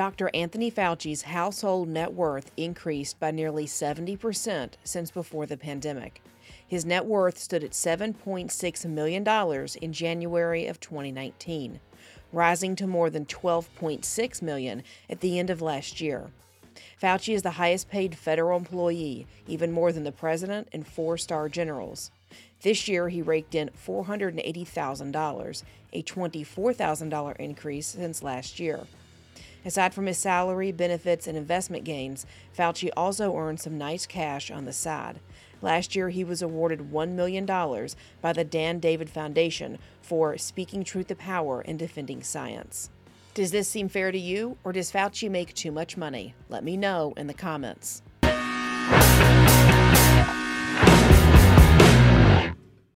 Dr. Anthony Fauci's household net worth increased by nearly 70% since before the pandemic. His net worth stood at $7.6 million in January of 2019, rising to more than 12.6 million at the end of last year. Fauci is the highest paid federal employee, even more than the president and four star generals. This year, he raked in $480,000, a $24,000 increase since last year. Aside from his salary, benefits, and investment gains, Fauci also earned some nice cash on the side. Last year, he was awarded $1 million by the Dan David Foundation for speaking truth to power and defending science. Does this seem fair to you, or does Fauci make too much money? Let me know in the comments.